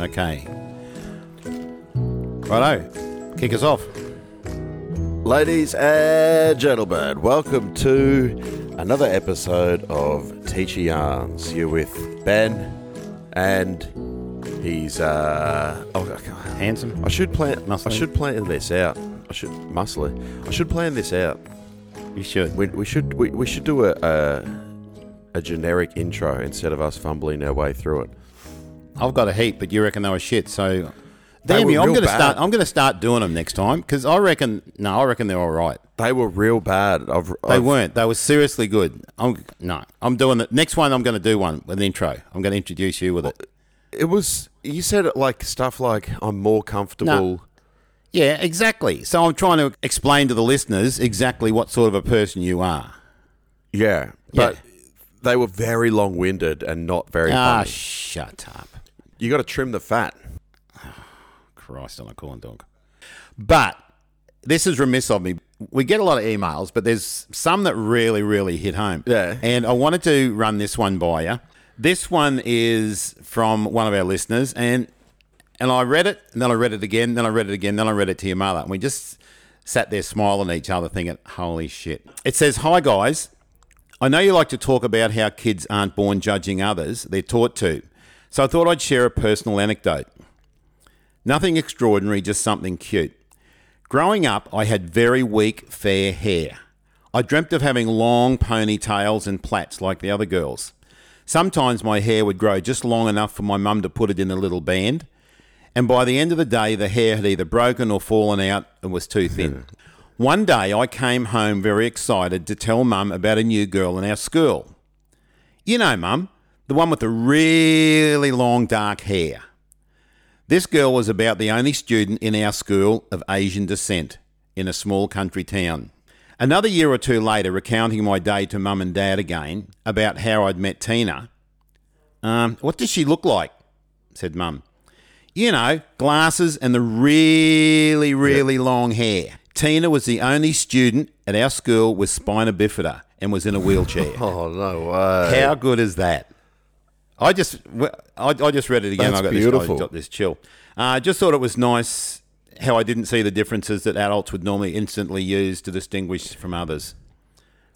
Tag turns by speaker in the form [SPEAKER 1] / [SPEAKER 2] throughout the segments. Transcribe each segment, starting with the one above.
[SPEAKER 1] Okay. Righto. Kick us off.
[SPEAKER 2] Ladies and gentlemen, welcome to another episode of Teacher Yarns. You're with Ben, and he's uh oh,
[SPEAKER 1] Handsome.
[SPEAKER 2] I should plan. I should plan this out. I should muscly. I should plan this out.
[SPEAKER 1] You should.
[SPEAKER 2] We, we should we, we should do a, a a generic intro instead of us fumbling our way through it.
[SPEAKER 1] I've got a heap, but you reckon they were shit. So, damn you, I'm going to start. I'm going to start doing them next time because I reckon. No, I reckon they're all right.
[SPEAKER 2] They were real bad. I've,
[SPEAKER 1] They
[SPEAKER 2] I've-
[SPEAKER 1] weren't. They were seriously good. I'm no. I'm doing the next one. I'm going to do one with an intro. I'm going to introduce you with it.
[SPEAKER 2] It was you said it like stuff like I'm more comfortable.
[SPEAKER 1] Yeah, exactly. So I'm trying to explain to the listeners exactly what sort of a person you are.
[SPEAKER 2] Yeah, but
[SPEAKER 1] Yeah.
[SPEAKER 2] they were very long winded and not very
[SPEAKER 1] Ah,
[SPEAKER 2] funny.
[SPEAKER 1] shut up.
[SPEAKER 2] You got to trim the fat.
[SPEAKER 1] Christ on a corn dog. But this is remiss of me. We get a lot of emails, but there's some that really, really hit home.
[SPEAKER 2] Yeah.
[SPEAKER 1] And I wanted to run this one by you. This one is from one of our listeners, and and I read it, and then I read it again, then I read it again, then I read it to your mother, and we just sat there smiling at each other, thinking, "Holy shit!" It says, "Hi guys, I know you like to talk about how kids aren't born judging others; they're taught to. So I thought I'd share a personal anecdote. Nothing extraordinary, just something cute. Growing up, I had very weak, fair hair. I dreamt of having long ponytails and plaits like the other girls. Sometimes my hair would grow just long enough for my mum to put it in a little band, and by the end of the day, the hair had either broken or fallen out and was too thin. One day, I came home very excited to tell mum about a new girl in our school. You know, mum, the one with the really long dark hair. This girl was about the only student in our school of Asian descent in a small country town. Another year or two later, recounting my day to mum and dad again about how I'd met Tina. Um, what does she look like? said mum. You know, glasses and the really, really long hair. Tina was the only student at our school with spina bifida and was in a wheelchair.
[SPEAKER 2] Oh no way!
[SPEAKER 1] How good is that? I just I, I just read it again.
[SPEAKER 2] That's
[SPEAKER 1] I got
[SPEAKER 2] beautiful.
[SPEAKER 1] This, I got this chill. I uh, just thought it was nice how I didn't see the differences that adults would normally instantly use to distinguish from others.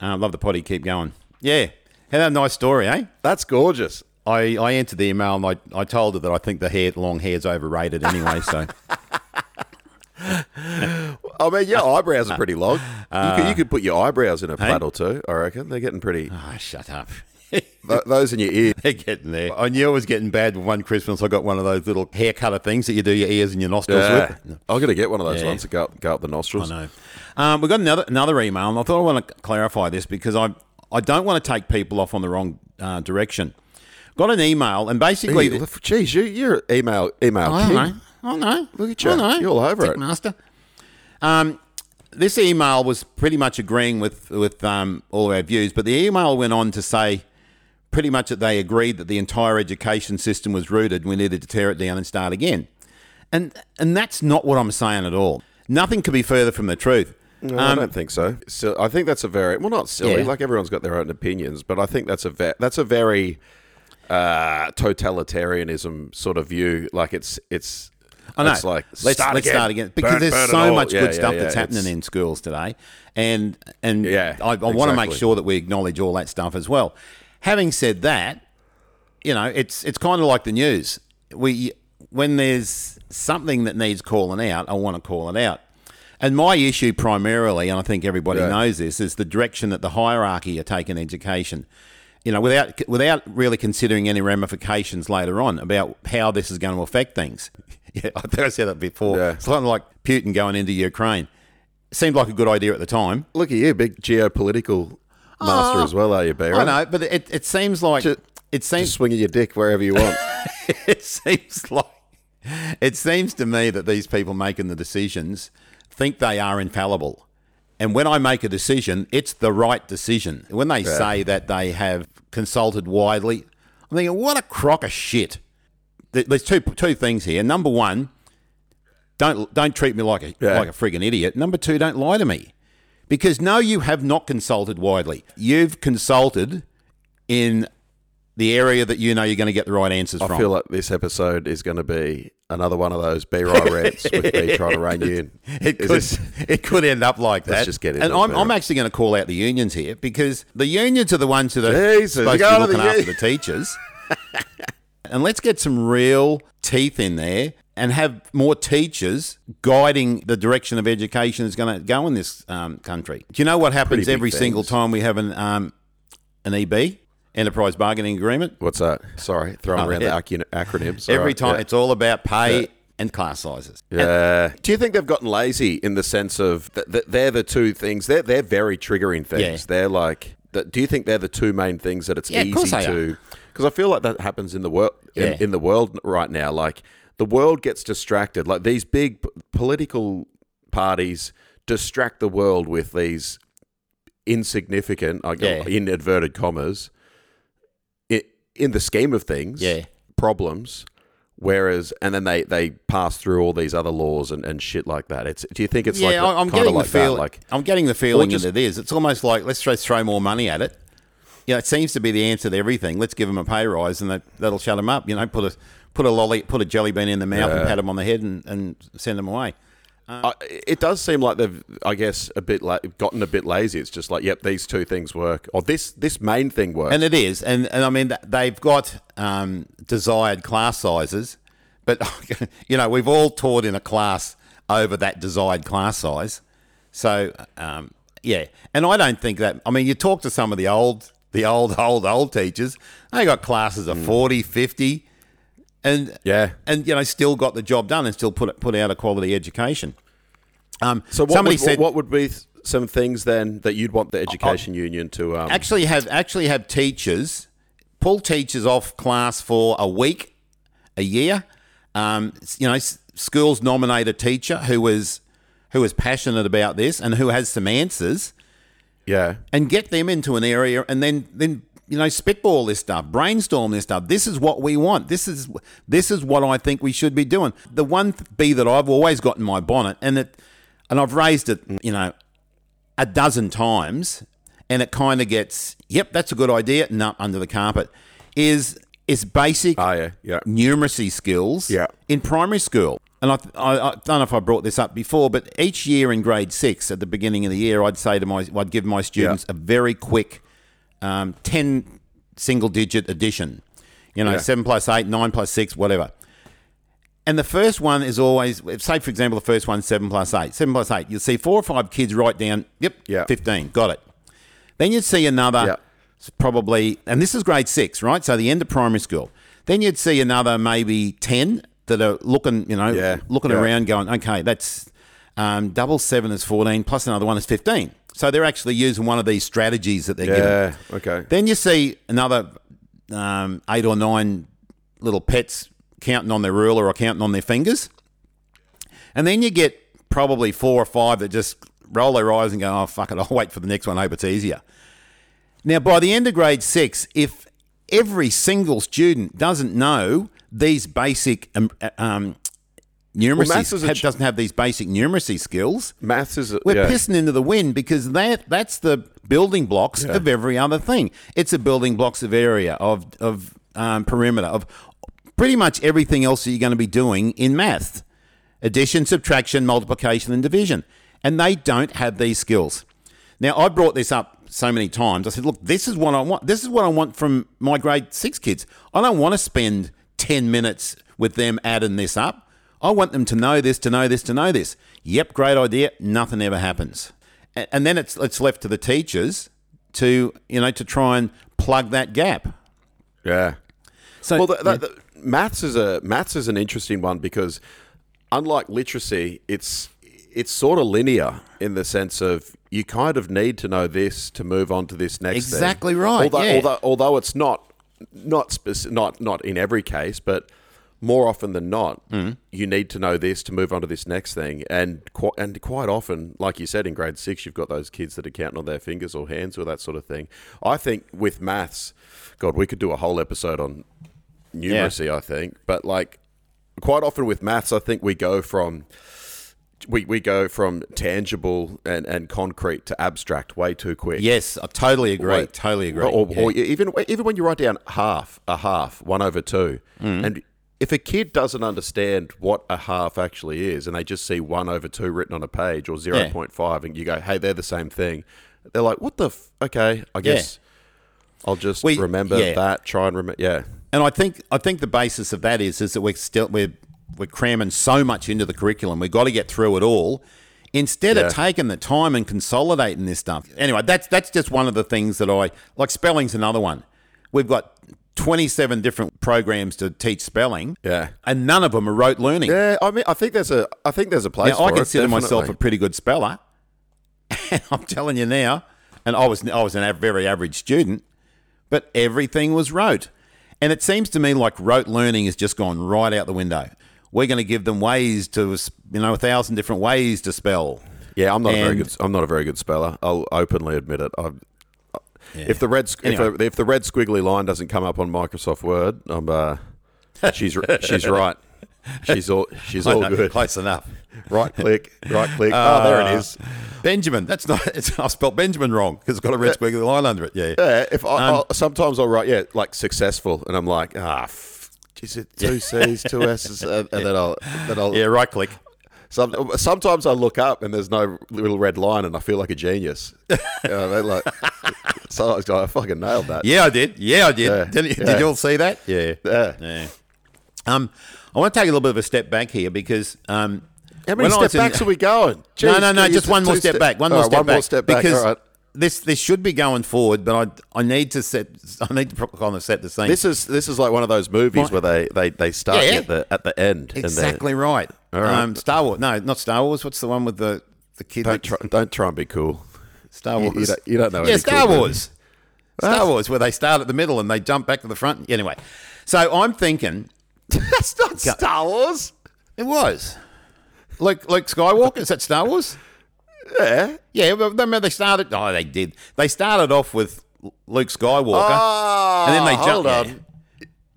[SPEAKER 1] Uh, love the potty. Keep going. Yeah, had a nice story, eh?
[SPEAKER 2] That's gorgeous.
[SPEAKER 1] I, I entered the email and I, I told her that I think the hair long hair's overrated anyway. So
[SPEAKER 2] I mean, your eyebrows are pretty long. you, could, you could put your eyebrows in a plait or two. I reckon they're getting pretty.
[SPEAKER 1] ah, shut up.
[SPEAKER 2] th- those in your ear.
[SPEAKER 1] They're getting there. I knew it was getting bad with one Christmas. I got one of those little hair cutter things that you do your ears and your nostrils
[SPEAKER 2] Yeah.
[SPEAKER 1] with.
[SPEAKER 2] I'm gonna get one of those
[SPEAKER 1] Yeah.
[SPEAKER 2] ones that go up, go up the nostrils.
[SPEAKER 1] I know. Um, we've got another another email, and I thought I want to clarify this because I I don't want to take people off on the wrong uh, direction. Got an email, and basically,
[SPEAKER 2] Hey, Jeez, you, you're email email
[SPEAKER 1] I
[SPEAKER 2] king.
[SPEAKER 1] know, I know.
[SPEAKER 2] Look at you.
[SPEAKER 1] I know.
[SPEAKER 2] You're all over
[SPEAKER 1] Tick
[SPEAKER 2] it.
[SPEAKER 1] master. Um, this email was pretty much agreeing with with um, all of our views, but the email went on to say pretty much that they agreed that the entire education system was rooted. and We needed to tear it down and start again, and and that's not what I'm saying at all. Nothing could be further from the truth.
[SPEAKER 2] No, I
[SPEAKER 1] Um,
[SPEAKER 2] don't think so. so. I think that's a very well, not silly.
[SPEAKER 1] Yeah.
[SPEAKER 2] Like everyone's got their own opinions, but I think that's a ve- that's a very uh, totalitarianism sort of view. Like it's it's.
[SPEAKER 1] I know.
[SPEAKER 2] It's like
[SPEAKER 1] let's
[SPEAKER 2] start
[SPEAKER 1] let's
[SPEAKER 2] again.
[SPEAKER 1] start again because
[SPEAKER 2] Burn-
[SPEAKER 1] there's
[SPEAKER 2] burn
[SPEAKER 1] so much
[SPEAKER 2] Yeah,
[SPEAKER 1] good
[SPEAKER 2] yeah,
[SPEAKER 1] stuff
[SPEAKER 2] yeah.
[SPEAKER 1] that's happening
[SPEAKER 2] It's-
[SPEAKER 1] in schools today, and and
[SPEAKER 2] Yeah,
[SPEAKER 1] I, I want to make sure that we acknowledge all that stuff as well. Having said that, you know, it's it's kind of like the news. We when there's something that needs calling out, I want to call it out. And my issue primarily, and I think everybody
[SPEAKER 2] Yeah.
[SPEAKER 1] knows this, is the direction that the hierarchy are taking education. You know, without without really considering any ramifications later on about how this is going to affect things. Yeah, I think I said that before.
[SPEAKER 2] Yeah.
[SPEAKER 1] It's kind of like Putin going into Ukraine. Seemed like a good idea at the time.
[SPEAKER 2] Look at you, big geopolitical master uh, as well, are you, Bear?
[SPEAKER 1] I know, but it, it seems like
[SPEAKER 2] Just-
[SPEAKER 1] it seems
[SPEAKER 2] swinging your dick wherever you want.
[SPEAKER 1] it seems like it seems to me that these people making the decisions think they are infallible. And when I make a decision, it's the right decision. When they say that they have consulted widely, I'm thinking, what a crock of shit. There's two two things here. Number one, don't don't treat me like a
[SPEAKER 2] Yeah.
[SPEAKER 1] like a friggin' idiot. Number two, don't lie to me. Because no, you have not consulted widely. You've consulted in the area that you know you're going to get the right answers
[SPEAKER 2] I
[SPEAKER 1] from.
[SPEAKER 2] I feel like this episode is going to be another one of those B-ry rants with me trying to rein you in.
[SPEAKER 1] It could,
[SPEAKER 2] this-
[SPEAKER 1] it could end up like that.
[SPEAKER 2] Let's just get into
[SPEAKER 1] and
[SPEAKER 2] it,
[SPEAKER 1] I'm. I'm actually going to call out the unions here because the unions are the ones that are
[SPEAKER 2] Jesus,
[SPEAKER 1] supposed to be
[SPEAKER 2] to the
[SPEAKER 1] looking after the teachers. and let's get some real teeth in there and have more teachers guiding the direction of education is going to go in this um, country. Do you know what happens every single time we have an um, an EB, enterprise bargaining agreement?
[SPEAKER 2] What's that? Sorry, throwing
[SPEAKER 1] Oh,
[SPEAKER 2] around
[SPEAKER 1] yeah.
[SPEAKER 2] the acronyms.
[SPEAKER 1] Every
[SPEAKER 2] right,
[SPEAKER 1] time
[SPEAKER 2] yeah.
[SPEAKER 1] it's all about pay and class sizes.
[SPEAKER 2] Yeah. Do you think they've gotten lazy in the sense of that that they're the two things? They're they're very triggering things.
[SPEAKER 1] Yeah.
[SPEAKER 2] They're like. that- Do you think they're the two main things that it's
[SPEAKER 1] Yeah,
[SPEAKER 2] easy to? Because I feel like that happens in the world in,
[SPEAKER 1] Yeah.
[SPEAKER 2] in the world right now. Like the world gets distracted. Like these big p- political parties distract the world with these insignificant, I go
[SPEAKER 1] Yeah.
[SPEAKER 2] in inverted commas, in the scheme of things,
[SPEAKER 1] Yeah.
[SPEAKER 2] problems. Whereas, and then they, they pass through all these other laws and, and shit like that. It's do you think it's
[SPEAKER 1] yeah,
[SPEAKER 2] like
[SPEAKER 1] I'm
[SPEAKER 2] kind
[SPEAKER 1] getting
[SPEAKER 2] of like
[SPEAKER 1] the feel.
[SPEAKER 2] that? Like
[SPEAKER 1] I'm getting the feeling
[SPEAKER 2] just-
[SPEAKER 1] that it is. It's almost like let's just throw more money at it. You know, it seems to be the answer to everything. Let's give them a pay rise, and that, that'll shut them up. You know, put a put a lolly, put a jelly bean in the mouth, and pat them on the head, and, and send them away.
[SPEAKER 2] I, it does seem like they've, I guess, a bit la- gotten a bit lazy. It's just like, yep, these two things work, or this this main thing works.
[SPEAKER 1] And it is, and and I mean they've got um, desired class sizes, but you know we've all taught in a class over that desired class size. So um, yeah, and I don't think that. I mean, you talk to some of the old, the old, old, old teachers. They got classes of 40, 50, and
[SPEAKER 2] yeah.
[SPEAKER 1] and you know still got the job done and still put put out a quality education. Um,
[SPEAKER 2] So what
[SPEAKER 1] somebody
[SPEAKER 2] would,
[SPEAKER 1] said
[SPEAKER 2] what would be some things then that you'd want the education union to? Um,
[SPEAKER 1] actually have actually have teachers pull teachers off class for a week, a year. Um, you know, s- schools nominate a teacher who is who is passionate about this and who has some answers,
[SPEAKER 2] yeah,
[SPEAKER 1] and get them into an area, and then then you know spitball this stuff, brainstorm this stuff. This is what we want. This is this is what I think we should be doing. The one B that I've always got in my bonnet, and it and I've raised it, you know, a dozen times, and it kind of gets, yep, that's a good idea. No, under the carpet is is basic
[SPEAKER 2] oh yeah, yeah,
[SPEAKER 1] numeracy skills
[SPEAKER 2] Yeah.
[SPEAKER 1] in primary school. And I, I, I don't know if I brought this up before, but each year in grade six, at the beginning of the year, I'd say to my, I'd give my students a very quick um, 10 single digit addition. You know,
[SPEAKER 2] Yeah.
[SPEAKER 1] seven plus eight, nine plus six, whatever. And the first one is always, say, for example, the first one seven plus eight. Seven plus eight. You'll see four or five kids write down, yep,
[SPEAKER 2] Yeah.
[SPEAKER 1] 15, got it. Then you'd see another, probably, and this is grade six, right? So the end of primary school. Then you'd see another maybe 10 that are looking, you know,
[SPEAKER 2] Yeah,
[SPEAKER 1] looking
[SPEAKER 2] yeah.
[SPEAKER 1] around going, okay, that's um, double seven is 14, plus another one is 15. So they're actually using one of these strategies that they're given.
[SPEAKER 2] yeah. Okay,
[SPEAKER 1] Then you see another um, eight or nine little pets counting on their ruler or counting on their fingers. And then you get probably four or five that just roll their eyes and go, oh, fuck it, I'll wait for the next one. I hope it's easier. Now, by the end of grade six, if every single student doesn't know these basic um, um, numeracy, ha-
[SPEAKER 2] ch-
[SPEAKER 1] doesn't have these basic numeracy skills,
[SPEAKER 2] maths is a-
[SPEAKER 1] we're
[SPEAKER 2] yeah.
[SPEAKER 1] pissing into the wind because that that's the building blocks of every other thing. It's a building blocks of area of of um, perimeter of pretty much everything else that you're going to be doing in math: addition, subtraction, multiplication, and division. And they don't have these skills. Now I brought this up so many times. I said, "Look, this is what I want. This is what I want from my grade six kids. I don't want to spend ten minutes with them adding this up. I want them to know this, to know this, to know this. Yep, great idea. Nothing ever happens, and then it's it's left to the teachers to you know to try and plug that gap.
[SPEAKER 2] yeah.
[SPEAKER 1] So
[SPEAKER 2] Well, the, the, the, maths is a maths is an interesting one because unlike literacy, it's it's sort of linear in the sense of you kind of need to know this to move on to this next. thing.
[SPEAKER 1] Exactly right,
[SPEAKER 2] Although,
[SPEAKER 1] yeah.
[SPEAKER 2] although, although it's not not speci- not not in every case, but more often than not,
[SPEAKER 1] Mm.
[SPEAKER 2] you need to know this to move on to this next thing. And qu- and quite often, like you said, in grade six, you've got those kids that are counting on their fingers or hands or that sort of thing. I think with maths, God, we could do a whole episode on numeracy, I think. But like quite often with maths, I think we go from we, we go from tangible and, and concrete to abstract way too quick.
[SPEAKER 1] Yes, I totally agree. Totally agree.
[SPEAKER 2] Or,
[SPEAKER 1] Yeah.
[SPEAKER 2] or even even when you write down half, a half, one over two,
[SPEAKER 1] Mm.
[SPEAKER 2] and if a kid doesn't understand what a half actually is, and they just see one over two written on a page or zero point five, and you go, "Hey, they're the same thing," they're like, "What the? F- okay, I guess I'll just
[SPEAKER 1] We-
[SPEAKER 2] remember
[SPEAKER 1] yeah.
[SPEAKER 2] that. Try and remember. Yeah,
[SPEAKER 1] And I think I think the basis of that is is that we're still we're we're cramming so much into the curriculum. We've got to get through it all. Instead
[SPEAKER 2] Yeah.
[SPEAKER 1] of taking the time and consolidating this stuff. Anyway, that's that's just one of the things that I like. Spelling's another one. We've got twenty seven different programs to teach spelling.
[SPEAKER 2] Yeah.
[SPEAKER 1] and none of them are rote learning.
[SPEAKER 2] yeah. I mean, I think there's a I think there's a place.
[SPEAKER 1] Now, I
[SPEAKER 2] for it,
[SPEAKER 1] consider myself a pretty good speller, and I'm telling you now, and I was I was an a very average student, but everything was rote, and it seems to me like rote learning has just gone right out the window. We're going to give them ways to, you know, a thousand different ways to spell.
[SPEAKER 2] Yeah, I'm not a very good. I'm not a very good speller. I'll openly admit it. I've, If the red
[SPEAKER 1] Anyway.
[SPEAKER 2] if, a, if the red squiggly line doesn't come up on Microsoft Word, I'm uh, she's she's right. She's all she's all
[SPEAKER 1] know,
[SPEAKER 2] good.
[SPEAKER 1] Close enough.
[SPEAKER 2] Right click, right click. oh, there it is.
[SPEAKER 1] Benjamin. That's not. It's, I spelled Benjamin wrong because it's got a red squiggly line under it. Yeah.
[SPEAKER 2] Yeah, if I,
[SPEAKER 1] Um,
[SPEAKER 2] I'll, sometimes I'll write yeah like successful, and I'm like ah, f- is it two C's, two S's, and, and then I'll then I'll
[SPEAKER 1] Yeah. Right click.
[SPEAKER 2] Some, sometimes I look up and there's no little red line, and I feel like a genius. you know, I mean? like, so I, I fucking nailed that.
[SPEAKER 1] Yeah, I did. Yeah, I did.
[SPEAKER 2] Yeah.
[SPEAKER 1] Did, you-
[SPEAKER 2] Yeah.
[SPEAKER 1] did you all see that? Yeah.
[SPEAKER 2] Yeah.
[SPEAKER 1] Yeah. Um, I want to take a little bit of a step back here because um,
[SPEAKER 2] How many step
[SPEAKER 1] in-
[SPEAKER 2] backs are we going?
[SPEAKER 1] no,
[SPEAKER 2] Jeez,
[SPEAKER 1] no, no.
[SPEAKER 2] geez,
[SPEAKER 1] Just one more step
[SPEAKER 2] ste-
[SPEAKER 1] back. One more
[SPEAKER 2] right,
[SPEAKER 1] step
[SPEAKER 2] one
[SPEAKER 1] back.
[SPEAKER 2] more step back.
[SPEAKER 1] Because
[SPEAKER 2] All right.
[SPEAKER 1] This this should be going forward, but I I need to set I need to kind of set the scene.
[SPEAKER 2] This is this is like one of those movies where they, they, they start
[SPEAKER 1] Yeah.
[SPEAKER 2] at the at the end. and
[SPEAKER 1] exactly right.
[SPEAKER 2] All right.
[SPEAKER 1] Um, Star Wars. No, not Star Wars. What's the one with the the kid?
[SPEAKER 2] Don't try, don't try and be cool.
[SPEAKER 1] Star Wars.
[SPEAKER 2] you don't- you don't know
[SPEAKER 1] Yeah, Star
[SPEAKER 2] cool
[SPEAKER 1] Wars. Star Wars, where they start at the middle and they jump back to the front. Anyway, so I'm thinking
[SPEAKER 2] That's not Star Wars.
[SPEAKER 1] it was Luke Luke Skywalker. Is that Star Wars?
[SPEAKER 2] Yeah.
[SPEAKER 1] Yeah, but remember they started. Oh, they did. They started off with Luke Skywalker.
[SPEAKER 2] Oh,
[SPEAKER 1] And then they ah,
[SPEAKER 2] hold
[SPEAKER 1] jump-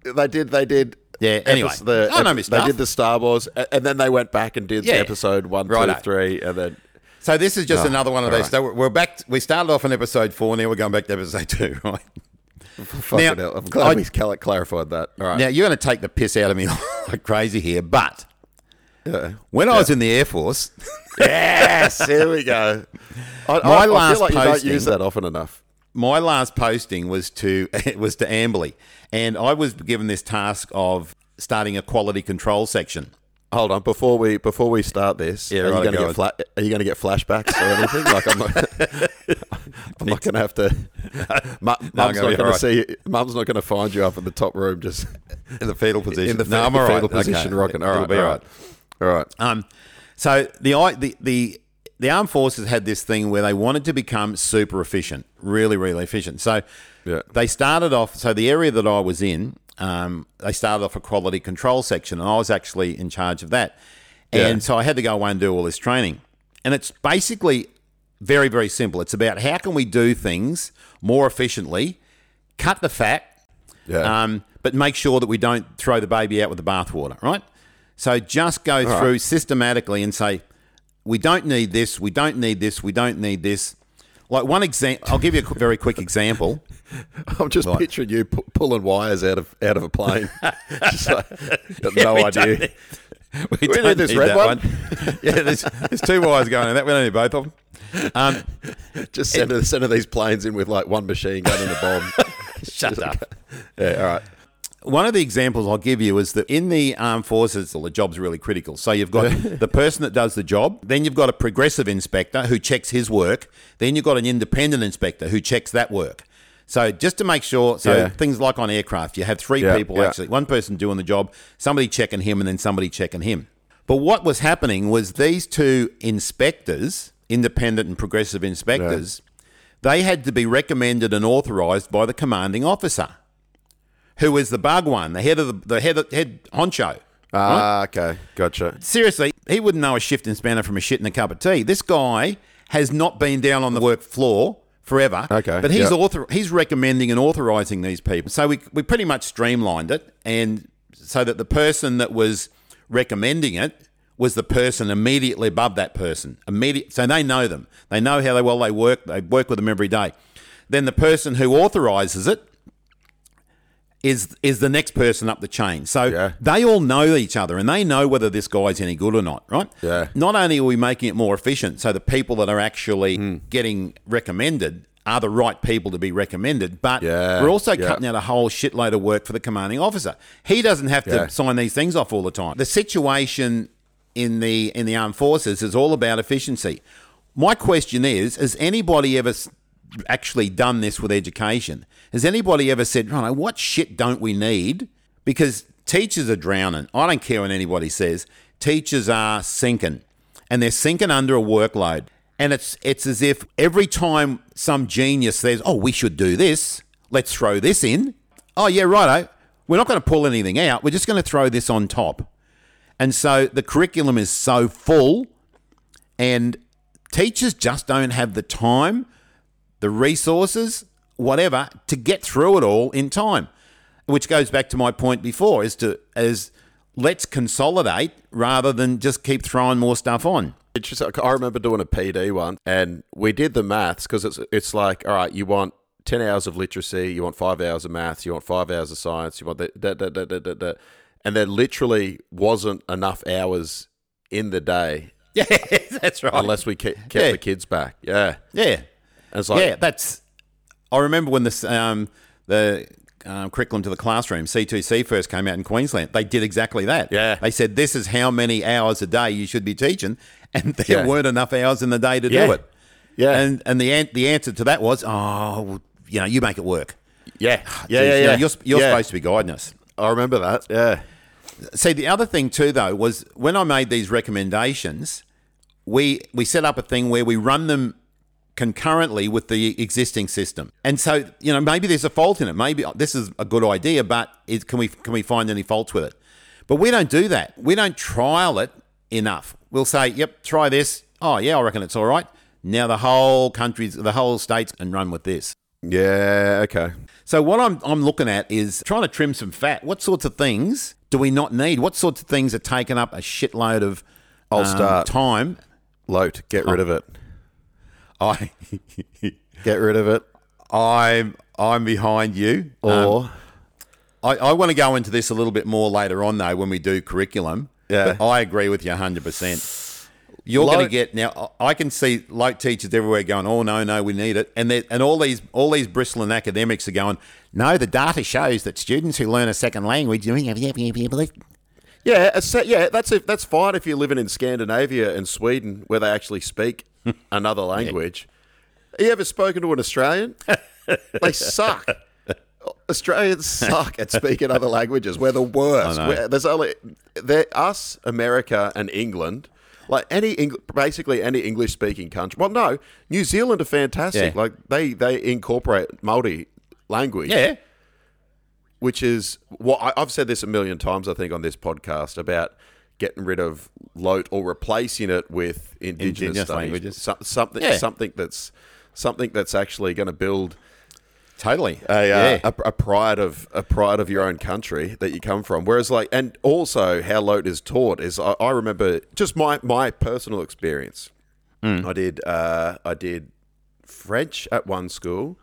[SPEAKER 2] on. They did. They did.
[SPEAKER 1] Yeah, anyway.
[SPEAKER 2] the,
[SPEAKER 1] I know my
[SPEAKER 2] they did the Star Wars, and then they went back and did
[SPEAKER 1] Yeah.
[SPEAKER 2] episode one, two, three, and then
[SPEAKER 1] so this is just
[SPEAKER 2] Oh,
[SPEAKER 1] another one of those.
[SPEAKER 2] right.
[SPEAKER 1] So we're back. We started off in episode four. Now we're going back to episode two. Right
[SPEAKER 2] fucking
[SPEAKER 1] Now,
[SPEAKER 2] hell. I'm glad
[SPEAKER 1] I-
[SPEAKER 2] we clarified that. All right.
[SPEAKER 1] now, you're going to take the piss out of me like crazy here, but
[SPEAKER 2] Yeah.
[SPEAKER 1] when I was in the Air Force,
[SPEAKER 2] yes, here we go. I,
[SPEAKER 1] My
[SPEAKER 2] I, I
[SPEAKER 1] last
[SPEAKER 2] feel like you don't use that often enough.
[SPEAKER 1] my last posting was to was to Amberley, and I was given this task of starting a quality control section.
[SPEAKER 2] Hold on, before we before we start this,
[SPEAKER 1] Yeah,
[SPEAKER 2] are,
[SPEAKER 1] right,
[SPEAKER 2] you gonna
[SPEAKER 1] go
[SPEAKER 2] get fla- are you going to get flashbacks or anything? like I'm not, I'm not going to have to. Mu- Mum's
[SPEAKER 1] gonna
[SPEAKER 2] not going to see. You, Mum's not going to find you up in the top room, just
[SPEAKER 1] In the fetal position.
[SPEAKER 2] in the,
[SPEAKER 1] no, I'm all right.
[SPEAKER 2] fetal position,
[SPEAKER 1] Okay.
[SPEAKER 2] rocking. All
[SPEAKER 1] It'll
[SPEAKER 2] right,
[SPEAKER 1] be
[SPEAKER 2] all
[SPEAKER 1] all
[SPEAKER 2] right, all right.
[SPEAKER 1] Um, so the I- the the the armed forces had this thing where they wanted to become super efficient, really, really efficient. So
[SPEAKER 2] Yeah.
[SPEAKER 1] they started off. So the area that I was in, um, they started off a quality control section, and I was actually in charge of that. And
[SPEAKER 2] Yeah.
[SPEAKER 1] so I had to go away and do all this training. And it's basically very, very simple. It's about how can we do things more efficiently, cut the fat,
[SPEAKER 2] Yeah.
[SPEAKER 1] um, but make sure that we don't throw the baby out with the bathwater, right? So just go through systematically and say, we don't need this, we don't need this, we don't need this. Like one example, I'll give you a very quick example.
[SPEAKER 2] I'm just picturing you pu- pulling wires out of out of a plane. just like, got no
[SPEAKER 1] we
[SPEAKER 2] idea.
[SPEAKER 1] don't We,
[SPEAKER 2] need
[SPEAKER 1] don't
[SPEAKER 2] this
[SPEAKER 1] need
[SPEAKER 2] red
[SPEAKER 1] that
[SPEAKER 2] one.
[SPEAKER 1] yeah, there's, there's two wires going in that. We don't need both of them. Um,
[SPEAKER 2] Just send, send these planes in with like one machine gun and a bomb.
[SPEAKER 1] shut up.
[SPEAKER 2] yeah, all right.
[SPEAKER 1] One of the examples I'll give you is that in the armed forces, well, the job's really critical. So you've got the person that does the job, then you've got a progressive inspector who checks his work, then you've got an independent inspector who checks that work. So just to make sure, so
[SPEAKER 2] Yeah.
[SPEAKER 1] things like on aircraft, you have three
[SPEAKER 2] Yeah,
[SPEAKER 1] people
[SPEAKER 2] yeah.
[SPEAKER 1] actually, one person doing the job, somebody checking him, and then somebody checking him. But what was happening was these two inspectors, independent and progressive inspectors, they had to be recommended and authorised by the commanding officer who is the bug one, the head of the, the head head honcho.
[SPEAKER 2] Ah, okay, gotcha.
[SPEAKER 1] Seriously, he wouldn't know a shift in spanner from a shit in a cup of tea. This guy has not been down on the work floor forever.
[SPEAKER 2] Okay,
[SPEAKER 1] but he's
[SPEAKER 2] yeah.
[SPEAKER 1] author he's recommending and authorising these people. So we we pretty much streamlined it, and so that the person that was recommending it was the person immediately above that person. Immediate, so they know them. They know how they well they work. They work with them every day. Then the person who authorizes it is is the next person up the chain. So
[SPEAKER 2] Yeah.
[SPEAKER 1] they all know each other and they know whether this guy's any good or not, right?
[SPEAKER 2] Yeah.
[SPEAKER 1] Not only are we making it more efficient, so the people that are actually
[SPEAKER 2] Hmm.
[SPEAKER 1] getting recommended are the right people to be recommended, but
[SPEAKER 2] Yeah,
[SPEAKER 1] we're also
[SPEAKER 2] yeah.
[SPEAKER 1] cutting out a whole shitload of work for the commanding officer. He doesn't have to sign these things off all the time. The situation in the in the armed forces is all about efficiency. My question is: Has anybody ever actually done this with education? Has anybody ever said, "Right, what shit don't we need?" Because teachers are drowning. I don't care what anybody says. Teachers are sinking, and they're sinking under a workload. And it's it's as if every time some genius says, "Oh, we should do this. Let's throw this in." Oh yeah, righto. We're not going to pull anything out. We're just going to throw this on top. And so the curriculum is so full, and teachers just don't have the time, the resources, whatever, to get through it all in time. Which goes back to my point before: is to as let's consolidate rather than just keep throwing more stuff on.
[SPEAKER 2] Interesting. I remember doing a PD one, and we did the maths because it's it's like, all right, you want ten hours of literacy, you want five hours of maths, you want five hours of science, you want that, that, that, that, that, that, and there literally wasn't enough hours in the day
[SPEAKER 1] Yeah, that's right.
[SPEAKER 2] unless we kept, kept
[SPEAKER 1] Yeah.
[SPEAKER 2] the kids back. Yeah,
[SPEAKER 1] yeah,
[SPEAKER 2] it's like,
[SPEAKER 1] yeah, that's. I remember when this um, the um, curriculum to the classroom C2C first came out in Queensland. They did exactly that.
[SPEAKER 2] Yeah.
[SPEAKER 1] they said this is how many hours a day you should be teaching, and there
[SPEAKER 2] Yeah.
[SPEAKER 1] weren't enough hours in the day to
[SPEAKER 2] Yeah.
[SPEAKER 1] do it.
[SPEAKER 2] Yeah.
[SPEAKER 1] and and the an- the answer to that was, oh, you know, you make it work.
[SPEAKER 2] yeah, yeah,
[SPEAKER 1] Jeez,
[SPEAKER 2] yeah,
[SPEAKER 1] You know, You're, you're
[SPEAKER 2] Yeah.
[SPEAKER 1] supposed to be guiding us.
[SPEAKER 2] I remember that. Yeah,
[SPEAKER 1] See, the other thing too, though, was when I made these recommendations, we we set up a thing where we run them concurrently with the existing system, and so you know maybe there's a fault in it. Maybe this is a good idea, but is, can we can we find any faults with it? But we don't do that. We don't trial it enough. We'll say, "Yep, try this." Oh yeah, I reckon it's all right. Now the whole country's, the whole states, can run with this.
[SPEAKER 2] yeah. Okay.
[SPEAKER 1] So what I'm I'm looking at is trying to trim some fat. What sorts of things do we not need? What sorts of things are taking up a shitload of
[SPEAKER 2] I'll
[SPEAKER 1] um,
[SPEAKER 2] start.
[SPEAKER 1] time?
[SPEAKER 2] Lote, get rid of it.
[SPEAKER 1] I
[SPEAKER 2] Get rid of it.
[SPEAKER 1] I'm I'm behind you. Um,
[SPEAKER 2] Or
[SPEAKER 1] I, I want to go into this a little bit more later on though when we do curriculum.
[SPEAKER 2] Yeah.
[SPEAKER 1] But I agree with you 100. percent You're going to get now. I can see like teachers everywhere going, "Oh no, no, we need it," and and all these all these bristling academics are going, "No, the data shows that students who learn a second language."
[SPEAKER 2] Yeah, yeah, that's if that's fine if you're living in Scandinavia and Sweden where they actually speak another language. Have you ever spoken to an Australian? they suck. Australians suck at speaking other languages. We're the worst. We're, there's only there us, America, and England. Like any Eng- basically any English speaking country. Well, no, New Zealand are fantastic.
[SPEAKER 1] Yeah.
[SPEAKER 2] Like they they incorporate multi language
[SPEAKER 1] Yeah.
[SPEAKER 2] which is what I, I've said this a million times, I think, on this podcast about getting rid of lote or replacing it with indigenous,
[SPEAKER 1] Indigenous
[SPEAKER 2] studies.
[SPEAKER 1] languages.
[SPEAKER 2] So- something,
[SPEAKER 1] Yeah.
[SPEAKER 2] something that's something that's actually going to build
[SPEAKER 1] Totally.
[SPEAKER 2] a, uh, a, a pride of a pride of your own country that you come from. Whereas, like, and also how lote is taught is I, I remember just my my personal experience.
[SPEAKER 1] Hmm.
[SPEAKER 2] I did uh, I did French at one school,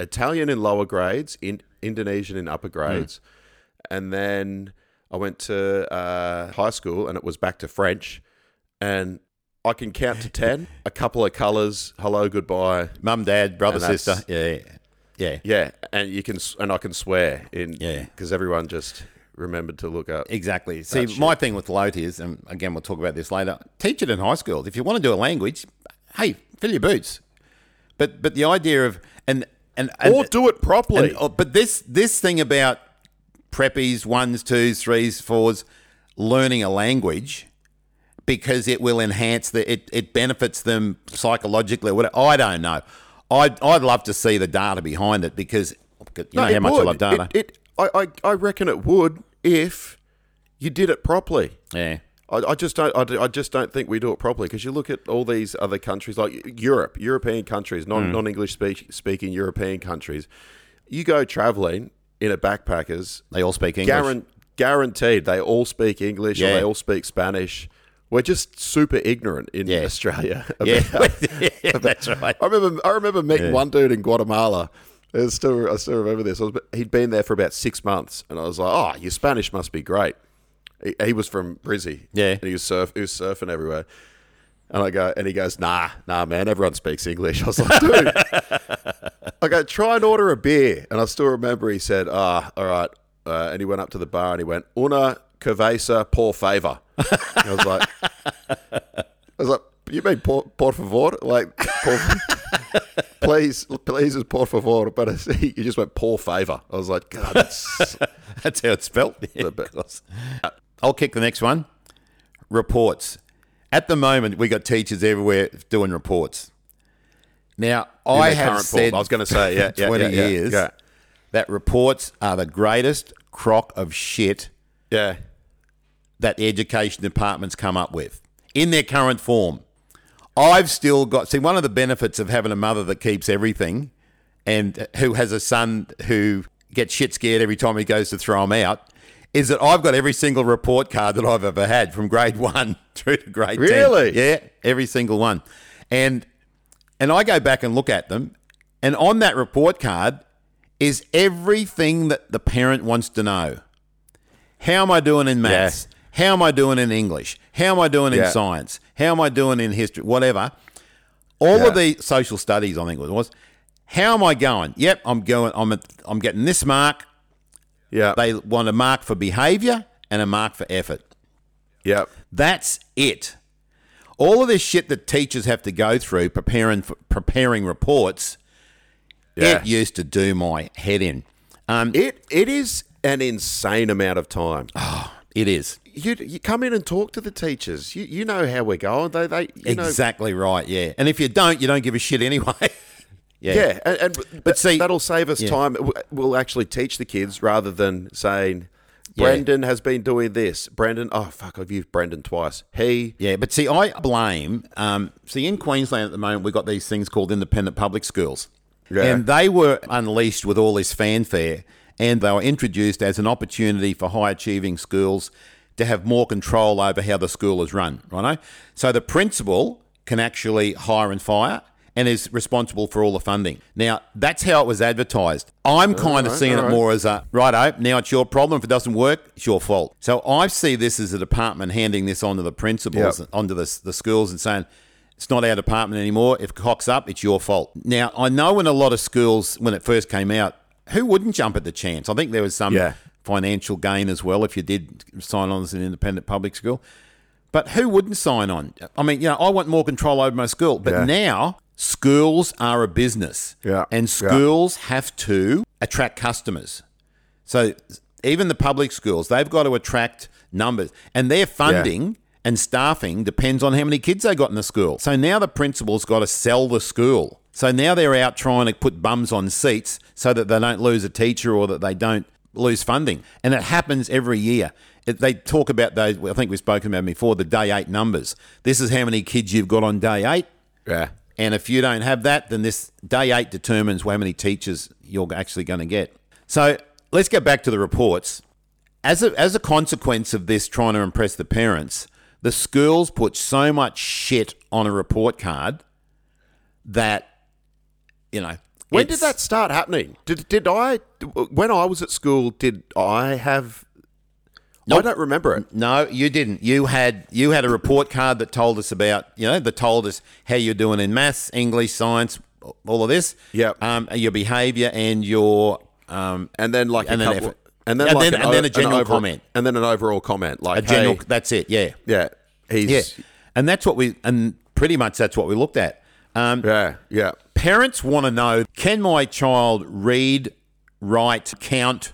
[SPEAKER 2] Italian in lower grades, in Indonesian in upper grades, and then I went to uh, high school and it was back to French, and I can count to ten. a couple of colours, hello, goodbye,
[SPEAKER 1] Mum, dad, brother, sister. Yeah. Yeah.
[SPEAKER 2] yeah, and you can and I can swear in
[SPEAKER 1] Yeah.
[SPEAKER 2] because everyone just remembered to look up.
[SPEAKER 1] Exactly. See,
[SPEAKER 2] shit.
[SPEAKER 1] my thing with Lote is, and again, we'll talk about this later. Teach it in high school. If you want to do a language, hey, fill your boots. But but the idea of and and, and
[SPEAKER 2] or do it properly.
[SPEAKER 1] and- oh, but this this thing about preppies, ones, twos, threes, fours, learning a language because it will enhance the it, it benefits them psychologically. or Whatever. I don't know. I'd I'd love to see the data behind it because you know how much I love data.
[SPEAKER 2] It, it, I, I, I reckon it would if you did it properly.
[SPEAKER 1] yeah.
[SPEAKER 2] I, I just don't. I, do- I just don't think we do it properly because you look at all these other countries like Europe, European countries, non
[SPEAKER 1] Hmm.
[SPEAKER 2] non English speak, speaking European countries. You go traveling in a backpackers,
[SPEAKER 1] They all speak English.
[SPEAKER 2] guaran- guaranteed they all speak English or they all speak Spanish. We're just super ignorant in
[SPEAKER 1] Yeah.
[SPEAKER 2] Australia.
[SPEAKER 1] Yeah,
[SPEAKER 2] about-
[SPEAKER 1] that's right.
[SPEAKER 2] I remember. I remember meeting
[SPEAKER 1] Yeah.
[SPEAKER 2] one dude in Guatemala. It's still, I still remember this. I was, he'd been there for about six months, and I was like, "Oh, your Spanish must be great." He, he was from Brizzy,
[SPEAKER 1] Yeah.
[SPEAKER 2] and he was surf, he was surfing everywhere. And I go, and he goes, "Nah, nah, man, everyone speaks English." I was like, "Dude," I go, "Try and order a beer." And I still remember he said, "Ah, all right." Uh, and he went up to the bar and he went, "Una cerveza por favor." And I was like, I was like, "You mean por, por favor?" Like, por, please, please is por favor, but he just went por favor. I was like, God, that's
[SPEAKER 1] That's how it's spelled. Yeah, I'll kick the next one. Reports. At the moment, we got teachers everywhere doing reports. Now, I have said
[SPEAKER 2] I was gonna say, yeah, yeah,
[SPEAKER 1] 20
[SPEAKER 2] yeah, yeah,
[SPEAKER 1] years that reports are the greatest crock of shit
[SPEAKER 2] yeah,
[SPEAKER 1] that the education departments come up with in their current form. I've still got see one of the benefits of having a mother that keeps everything and who has a son who gets shit scared every time he goes to throw him out is that I've got every single report card that I've ever had from grade 1 through to grade 10.
[SPEAKER 2] Really?
[SPEAKER 1] Yeah, every single one. And and I go back and look at them and on that report card is everything that the parent wants to know. How am I doing in maths? How am I doing in English? How am I doing in science? How am I doing in history? Whatever. All
[SPEAKER 2] Yeah.
[SPEAKER 1] of the social studies, I think it was. How am I going? Yep, I'm going. I'm at, I'm getting this mark.
[SPEAKER 2] yeah,
[SPEAKER 1] They want a mark for behaviour and a mark for effort.
[SPEAKER 2] Yep.
[SPEAKER 1] That's it. All of this shit that teachers have to go through preparing for, preparing reports,
[SPEAKER 2] yeah.
[SPEAKER 1] it used to do my head in. Um,
[SPEAKER 2] It it is an insane amount of time.
[SPEAKER 1] it is.
[SPEAKER 2] You you come in and talk to the teachers. You you know how we're going. They they you know
[SPEAKER 1] exactly right. Yeah, and if you don't, you don't give a shit anyway. yeah.
[SPEAKER 2] Yeah, and, and but
[SPEAKER 1] see-
[SPEAKER 2] that'll save us
[SPEAKER 1] Yeah.
[SPEAKER 2] time. We'll actually teach the kids rather than saying. "Brendan has been doing this." Brendan, oh fuck, I've used Brendan twice. He,
[SPEAKER 1] Yeah, but see, I blame. Um, see, in Queensland at the moment, we've got these things called independent public schools.
[SPEAKER 2] Yeah.
[SPEAKER 1] And they were unleashed with all this fanfare, and they were introduced as an opportunity for high achieving schools to have more control over how the school is run, right? So the principal can actually hire and fire and is responsible for all the funding. Now, that's how it was advertised. I'm kind of seeing
[SPEAKER 2] all
[SPEAKER 1] it more as a righto, oh, now it's your problem. If it doesn't work, it's your fault. So I see this as a department handing this on to the principals,
[SPEAKER 2] Yep.
[SPEAKER 1] onto the, the schools and saying, it's not our department anymore. If it cocks up, it's your fault. Now, I know in a lot of schools, when it first came out, who wouldn't jump at the chance? I think there was some
[SPEAKER 2] Yeah.
[SPEAKER 1] financial gain as well if you did sign on as an independent public school. But who wouldn't sign on? I mean, you know, I want more control over my school. But
[SPEAKER 2] Yeah.
[SPEAKER 1] now schools are a business.
[SPEAKER 2] Yeah.
[SPEAKER 1] And
[SPEAKER 2] Yeah.
[SPEAKER 1] schools have to attract customers. So even the public schools, they've got to attract numbers. And their funding and staffing depends on how many kids they got in the school. So now the principal's got to sell the school. So now they're out trying to put bums on seats so that they don't lose a teacher or that they don't lose funding. And it happens every year. It, they talk about those, I think we've spoken about before, the day eight numbers. This is how many kids you've got on day eight.
[SPEAKER 2] yeah,
[SPEAKER 1] And if you don't have that, then this day eight determines how many teachers you're actually going to get. So let's get back to the reports. As a, as a consequence of this trying to impress the parents, the schools put so much shit on a report card that, you know.
[SPEAKER 2] When did that start happening? Did did I when I was at school? Did I have? I don't remember it.
[SPEAKER 1] No, you didn't. You had you had a report card that told us about you know that told us how you're doing in maths, English, science, all of this.
[SPEAKER 2] Yep.
[SPEAKER 1] Um, your behaviour and your um,
[SPEAKER 2] And then like
[SPEAKER 1] And
[SPEAKER 2] a
[SPEAKER 1] then
[SPEAKER 2] couple,
[SPEAKER 1] effort.
[SPEAKER 2] and then
[SPEAKER 1] And
[SPEAKER 2] like
[SPEAKER 1] then-
[SPEAKER 2] an
[SPEAKER 1] and then a general
[SPEAKER 2] an over-
[SPEAKER 1] comment.
[SPEAKER 2] and then an overall comment like
[SPEAKER 1] a general.
[SPEAKER 2] hey,
[SPEAKER 1] that's it. Yeah.
[SPEAKER 2] yeah, he's
[SPEAKER 1] Yeah. And that's what we and pretty much that's what we looked at. Um,
[SPEAKER 2] yeah, yeah,
[SPEAKER 1] Parents want to know: Can my child read, write, count?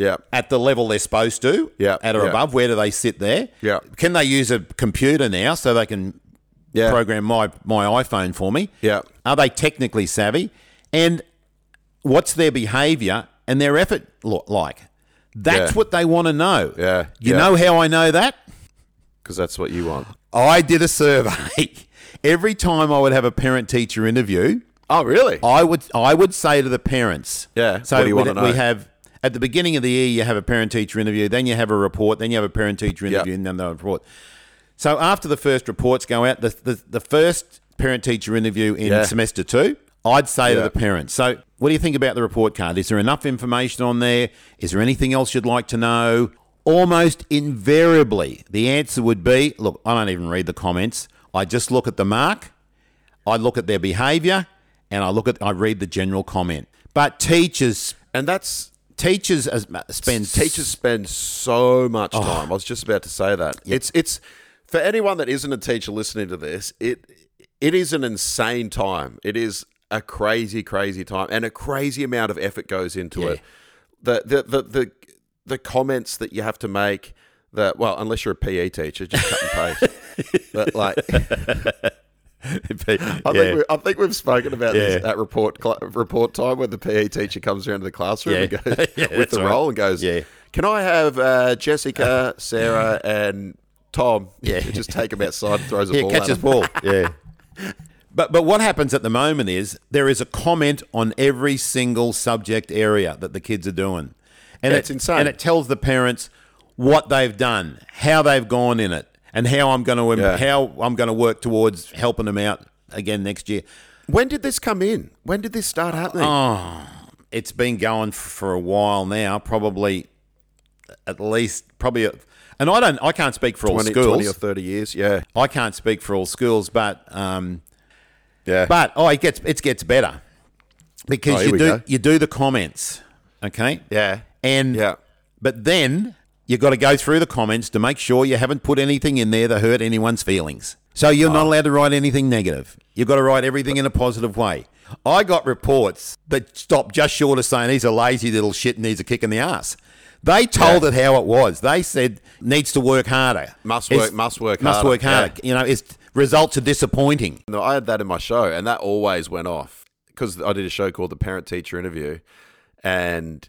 [SPEAKER 2] Yeah,
[SPEAKER 1] at the level they're supposed to,
[SPEAKER 2] Yeah,
[SPEAKER 1] at or
[SPEAKER 2] yeah.
[SPEAKER 1] above, where do they sit there?
[SPEAKER 2] Yeah.
[SPEAKER 1] Can they use a computer now so they can
[SPEAKER 2] yeah.
[SPEAKER 1] program my, my iPhone for me?
[SPEAKER 2] Yeah.
[SPEAKER 1] Are they technically savvy? And what's their behavior and their effort lo- like? That's
[SPEAKER 2] Yeah.
[SPEAKER 1] what they want to know.
[SPEAKER 2] Yeah,
[SPEAKER 1] You know how I know that?
[SPEAKER 2] Because that's what you want.
[SPEAKER 1] I did a survey. Every time I would have a parent teacher interview,
[SPEAKER 2] Oh, really?
[SPEAKER 1] I would I would say to the parents.
[SPEAKER 2] Yeah,
[SPEAKER 1] So
[SPEAKER 2] what do you
[SPEAKER 1] we, we have at the beginning of the year you have a parent teacher interview, then you have a report, then you have a parent teacher interview, and then the report. So after the first reports go out, the, the, the first parent teacher interview in
[SPEAKER 2] Yeah.
[SPEAKER 1] semester two, I'd say to the parents, so what do you think about the report card? Is there enough information on there? Is there anything else you'd like to know? Almost invariably, the answer would be look, I don't even read the comments. I just look at the mark, I look at their behaviour, and I look at I read the general comment. But teachers
[SPEAKER 2] And that's
[SPEAKER 1] teachers as- spend
[SPEAKER 2] teachers spend so much oh. time. I was just about to say that. It's it's for anyone that isn't a teacher listening to this, it it is an insane time. It is a crazy, crazy time, and a crazy amount of effort goes into it. The the the the the comments that you have to make. That well, unless you're a PE teacher, just cut and paste. but like, I think we, I think we've spoken about this at report cl- report time when the PE teacher comes around to the classroom
[SPEAKER 1] Yeah.
[SPEAKER 2] and goes
[SPEAKER 1] Yeah,
[SPEAKER 2] with the
[SPEAKER 1] right.
[SPEAKER 2] roll and goes,
[SPEAKER 1] Yeah.
[SPEAKER 2] "Can I have uh, Jessica, Sarah, and Tom?"
[SPEAKER 1] Yeah.
[SPEAKER 2] just take them outside and throws a
[SPEAKER 1] yeah,
[SPEAKER 2] ball.
[SPEAKER 1] catch
[SPEAKER 2] at
[SPEAKER 1] his
[SPEAKER 2] 'em.
[SPEAKER 1] ball. Yeah. But but what happens at the moment is there is a comment on every single subject area that the kids are doing, and
[SPEAKER 2] Yeah,
[SPEAKER 1] it,
[SPEAKER 2] insane.
[SPEAKER 1] And it tells the parents what they've done, how they've gone in it, and how I'm going to
[SPEAKER 2] Yeah.
[SPEAKER 1] how I'm going to work towards helping them out again next year.
[SPEAKER 2] When did this come in? When did this start happening?
[SPEAKER 1] Oh. It's been going for a while now, probably at least probably. A, and I don't, I can't speak for all schools.
[SPEAKER 2] 20 or thirty years? Yeah,
[SPEAKER 1] I can't speak for all schools, but um,
[SPEAKER 2] yeah.
[SPEAKER 1] But oh, it gets it gets better because
[SPEAKER 2] Oh,
[SPEAKER 1] you do
[SPEAKER 2] go.
[SPEAKER 1] you do the comments, okay?
[SPEAKER 2] yeah,
[SPEAKER 1] And
[SPEAKER 2] yeah.
[SPEAKER 1] but then you got to go through the comments to make sure you haven't put anything in there that hurt anyone's feelings. So you're
[SPEAKER 2] Oh.
[SPEAKER 1] not allowed to write anything negative. You've got to write everything in a positive way. I got reports that stopped just short of saying he's a lazy little shit and needs a kick in the ass. They told
[SPEAKER 2] Yeah.
[SPEAKER 1] it how it was. They said needs to work harder.
[SPEAKER 2] Must
[SPEAKER 1] It's-
[SPEAKER 2] work- must work
[SPEAKER 1] Must
[SPEAKER 2] harder.
[SPEAKER 1] work harder. You know, its results are disappointing.
[SPEAKER 2] No, I had that in my show, and that always went off because I did a show called the Parent Teacher Interview, and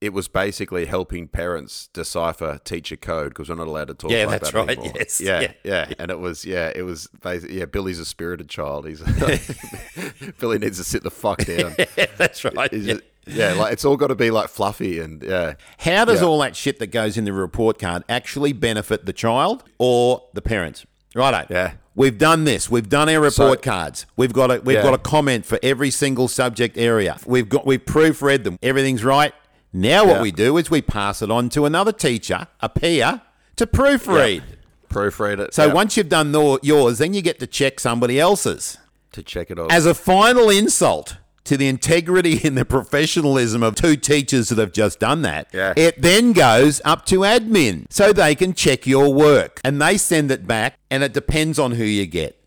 [SPEAKER 2] it was basically helping parents decipher teacher code because we're not allowed to talk
[SPEAKER 1] Yeah,
[SPEAKER 2] like
[SPEAKER 1] that's
[SPEAKER 2] that
[SPEAKER 1] right,
[SPEAKER 2] anymore.
[SPEAKER 1] yes,
[SPEAKER 2] Yeah,
[SPEAKER 1] yeah.
[SPEAKER 2] yeah, and it was yeah, it was basically yeah. Billy's a spirited child. He's Billy needs to sit the fuck down.
[SPEAKER 1] yeah, That's right.
[SPEAKER 2] He's just- yeah, like it's all got to be like fluffy and yeah.
[SPEAKER 1] How does
[SPEAKER 2] Yeah.
[SPEAKER 1] all that shit that goes in the report card actually benefit the child or the parents? Righto.
[SPEAKER 2] Yeah.
[SPEAKER 1] We've done this. We've done our report
[SPEAKER 2] So-
[SPEAKER 1] cards. We've got a we've
[SPEAKER 2] Yeah.
[SPEAKER 1] got a comment for every single subject area. We've got we've proofread them. Everything's right. Now what
[SPEAKER 2] Yeah.
[SPEAKER 1] we do is we pass it on to another teacher, a peer, to proofread.
[SPEAKER 2] Proofread it.
[SPEAKER 1] So
[SPEAKER 2] yeah,
[SPEAKER 1] once you've done yours, then you get to check somebody else's.
[SPEAKER 2] to check it off.
[SPEAKER 1] As a final insult to the integrity and the professionalism of two teachers that have just done that,
[SPEAKER 2] Yeah.
[SPEAKER 1] it then goes up to admin so they can check your work and they send it back and it depends on who you get.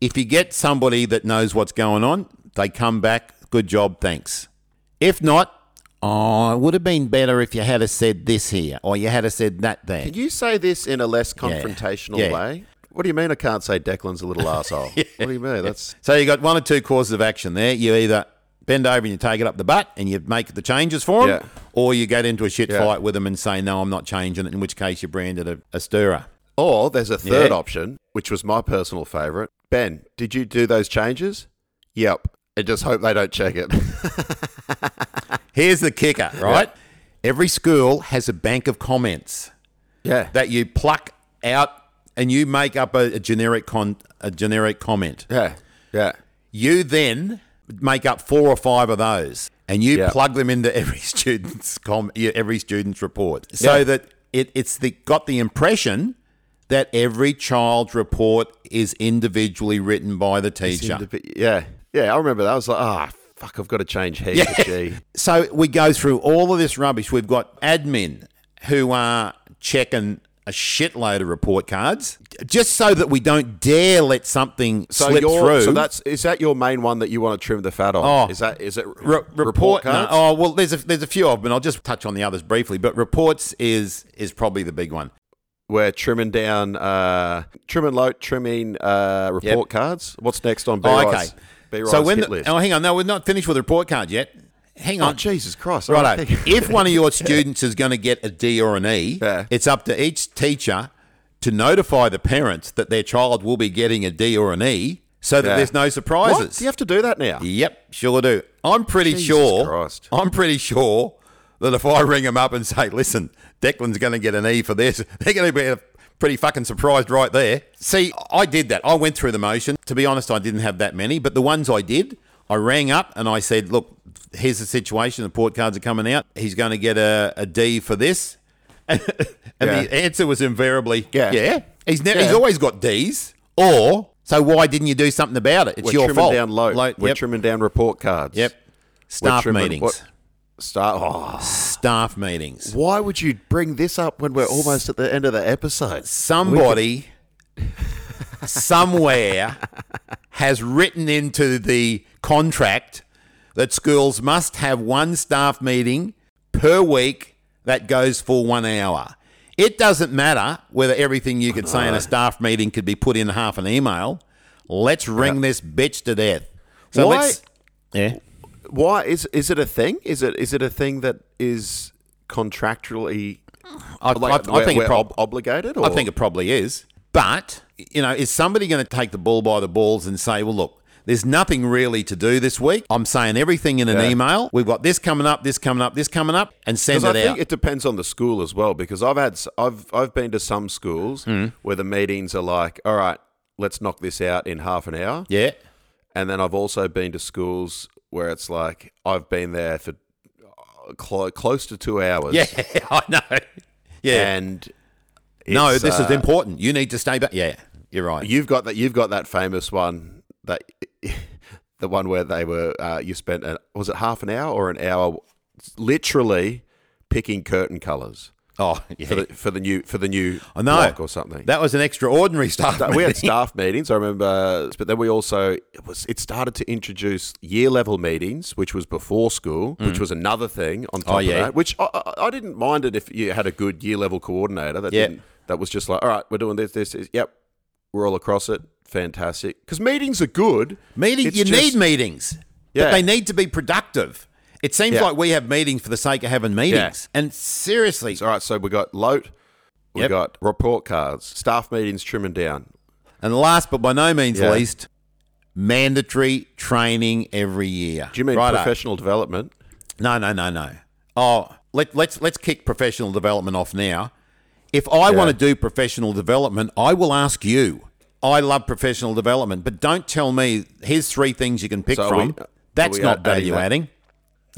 [SPEAKER 1] If you get somebody that knows what's going on, they come back, good job, thanks. If not, oh, it would have been better if you had have said this here or you had have said that there.
[SPEAKER 2] Can you say this in a less confrontational
[SPEAKER 1] Yeah.
[SPEAKER 2] way? What do you mean I can't say Declan's a little asshole? What do you mean? That's
[SPEAKER 1] So you got one or two courses of action there. You either bend over and you take it up the butt and you make the changes for him,
[SPEAKER 2] Yeah.
[SPEAKER 1] or you get into a shit
[SPEAKER 2] Yeah.
[SPEAKER 1] fight with him and say, no, I'm not changing it, in which case you're branded a, a stirrer.
[SPEAKER 2] Or there's a third
[SPEAKER 1] Yeah.
[SPEAKER 2] option, which was my personal favourite. Ben, did you do those changes? Yep. And just hope they don't check it.
[SPEAKER 1] Here's the kicker, right? Every school has a bank of comments
[SPEAKER 2] yeah.
[SPEAKER 1] that you pluck out and you make up a, a generic con, a generic comment.
[SPEAKER 2] yeah. Yeah.
[SPEAKER 1] You then make up four or five of those, and you
[SPEAKER 2] Yeah.
[SPEAKER 1] plug them into every student's com- every student's report, so
[SPEAKER 2] Yeah.
[SPEAKER 1] that it, it's the got the impression that every child's report is individually written by the teacher.
[SPEAKER 2] Be- yeah. Yeah. I remember that. I was like, ah, fuck, I've got to change he to G.
[SPEAKER 1] So we go through all of this rubbish. We've got admin who are checking a shitload of report cards just so that we don't dare let something
[SPEAKER 2] So
[SPEAKER 1] slip through.
[SPEAKER 2] so that's is that your main one that you want to trim the fat on?
[SPEAKER 1] Oh.
[SPEAKER 2] is that is it
[SPEAKER 1] Re-
[SPEAKER 2] report,
[SPEAKER 1] no,
[SPEAKER 2] cards?
[SPEAKER 1] oh well, there's a there's a few of them. and I'll just touch on the others briefly. But reports is is probably the big one.
[SPEAKER 2] We're trimming down, uh, trimming load, trimming uh, report cards. What's next on B
[SPEAKER 1] Oh, okay.
[SPEAKER 2] Rise
[SPEAKER 1] So when
[SPEAKER 2] hit
[SPEAKER 1] the,
[SPEAKER 2] list.
[SPEAKER 1] oh, hang on, no, we're not finished with the report card yet. Hang
[SPEAKER 2] Oh,
[SPEAKER 1] on,
[SPEAKER 2] Jesus Christ!
[SPEAKER 1] Righto. If one of your students is going to get a D or an E,
[SPEAKER 2] Yeah.
[SPEAKER 1] it's up to each teacher to notify the parents that their child will be getting a D or an E, so that
[SPEAKER 2] Yeah.
[SPEAKER 1] there's no
[SPEAKER 2] what?
[SPEAKER 1] surprises.
[SPEAKER 2] Do you have to do that now?
[SPEAKER 1] Yep, sure do. I'm pretty
[SPEAKER 2] Jesus
[SPEAKER 1] sure.
[SPEAKER 2] Christ.
[SPEAKER 1] I'm pretty sure that if I ring them up and say, "Listen, Declan's going to get an E for this," they're going to be pretty fucking surprised right there. See, I did that. I went through the motion. To be honest, I didn't have that many, but the ones I did, I rang up and I said, look, here's the situation. The port cards are coming out. He's going to get a, a D for this. and
[SPEAKER 2] Yeah.
[SPEAKER 1] the answer was invariably,
[SPEAKER 2] Yeah.
[SPEAKER 1] yeah. He's, ne-
[SPEAKER 2] Yeah.
[SPEAKER 1] he's always got D's. Or, so why didn't you do something about it? It's
[SPEAKER 2] We're
[SPEAKER 1] your
[SPEAKER 2] trimming
[SPEAKER 1] fault.
[SPEAKER 2] down low.
[SPEAKER 1] Like,
[SPEAKER 2] We're
[SPEAKER 1] yep,
[SPEAKER 2] trimming down report cards.
[SPEAKER 1] yep. Staff
[SPEAKER 2] trimming-
[SPEAKER 1] meetings.
[SPEAKER 2] what- Start. Oh,
[SPEAKER 1] Staff meetings.
[SPEAKER 2] why would you bring this up when we're almost at the end of the episode?
[SPEAKER 1] somebody somewhere has written into the contract that schools must have one staff meeting per week that goes for one hour. It doesn't matter whether everything you could say in a staff meeting could be put in half an email. Let's ring this bitch to death. So
[SPEAKER 2] Why-
[SPEAKER 1] let's. Yeah.
[SPEAKER 2] Why is is it a thing? Is it is it a thing that is contractually
[SPEAKER 1] I,
[SPEAKER 2] like,
[SPEAKER 1] I, I think it prob-
[SPEAKER 2] obligated? Or?
[SPEAKER 1] I think it probably is. But, you know, is somebody going to take the bull by the balls and say, well, look, there's nothing really to do this week. I'm saying everything in an
[SPEAKER 2] Yeah.
[SPEAKER 1] email. We've got this coming up, this coming up, this coming up, and send it
[SPEAKER 2] I think it depends on the school as well. Because I've had I've I've been to some schools
[SPEAKER 1] Hmm.
[SPEAKER 2] where the meetings are like, all right, let's knock this out in half an hour,
[SPEAKER 1] yeah.
[SPEAKER 2] and then I've also been to schools where it's like I've been there for uh, clo- close to two hours.
[SPEAKER 1] Yeah, I know. Yeah.
[SPEAKER 2] and
[SPEAKER 1] no, this is
[SPEAKER 2] uh,
[SPEAKER 1] important. You need to stay back. Yeah, you're right.
[SPEAKER 2] You've got that. You've got that famous one that the one where they were. Uh, you spent a, was it half an hour or an hour, literally picking curtain colours
[SPEAKER 1] oh, yeah.
[SPEAKER 2] for the for the new for the new
[SPEAKER 1] I know.
[SPEAKER 2] block or something.
[SPEAKER 1] That was an extraordinary stuff.
[SPEAKER 2] we had staff meetings. I remember, but then we also it was it started to introduce year level meetings, which was before school, which was another thing on top
[SPEAKER 1] Mm. Oh, yeah.
[SPEAKER 2] of that. Which I, I, didn't mind it if you had a good year level coordinator that
[SPEAKER 1] Yeah.
[SPEAKER 2] didn't, that was just like, all right, we're doing this, this, this. Yep, we're all across it. Fantastic, because meetings are good.
[SPEAKER 1] Meeting,
[SPEAKER 2] It's
[SPEAKER 1] you
[SPEAKER 2] just-
[SPEAKER 1] need meetings, but
[SPEAKER 2] Yeah.
[SPEAKER 1] they need to be productive. It seems
[SPEAKER 2] Yeah.
[SPEAKER 1] like we have meetings for the sake of having meetings. And seriously,
[SPEAKER 2] All right, so we got loat, we
[SPEAKER 1] Yep.
[SPEAKER 2] got report cards, staff meetings trimming down.
[SPEAKER 1] and last but by no means
[SPEAKER 2] Yeah.
[SPEAKER 1] least, mandatory training every year.
[SPEAKER 2] Do you mean
[SPEAKER 1] Righto.
[SPEAKER 2] professional development?
[SPEAKER 1] No, no, no, no. Oh, let, let's let's kick professional development off now. If I want to do professional development, I will ask you. I love professional development, but don't tell me here's three things you can pick
[SPEAKER 2] So
[SPEAKER 1] from.
[SPEAKER 2] we-
[SPEAKER 1] That's not value
[SPEAKER 2] that?
[SPEAKER 1] adding.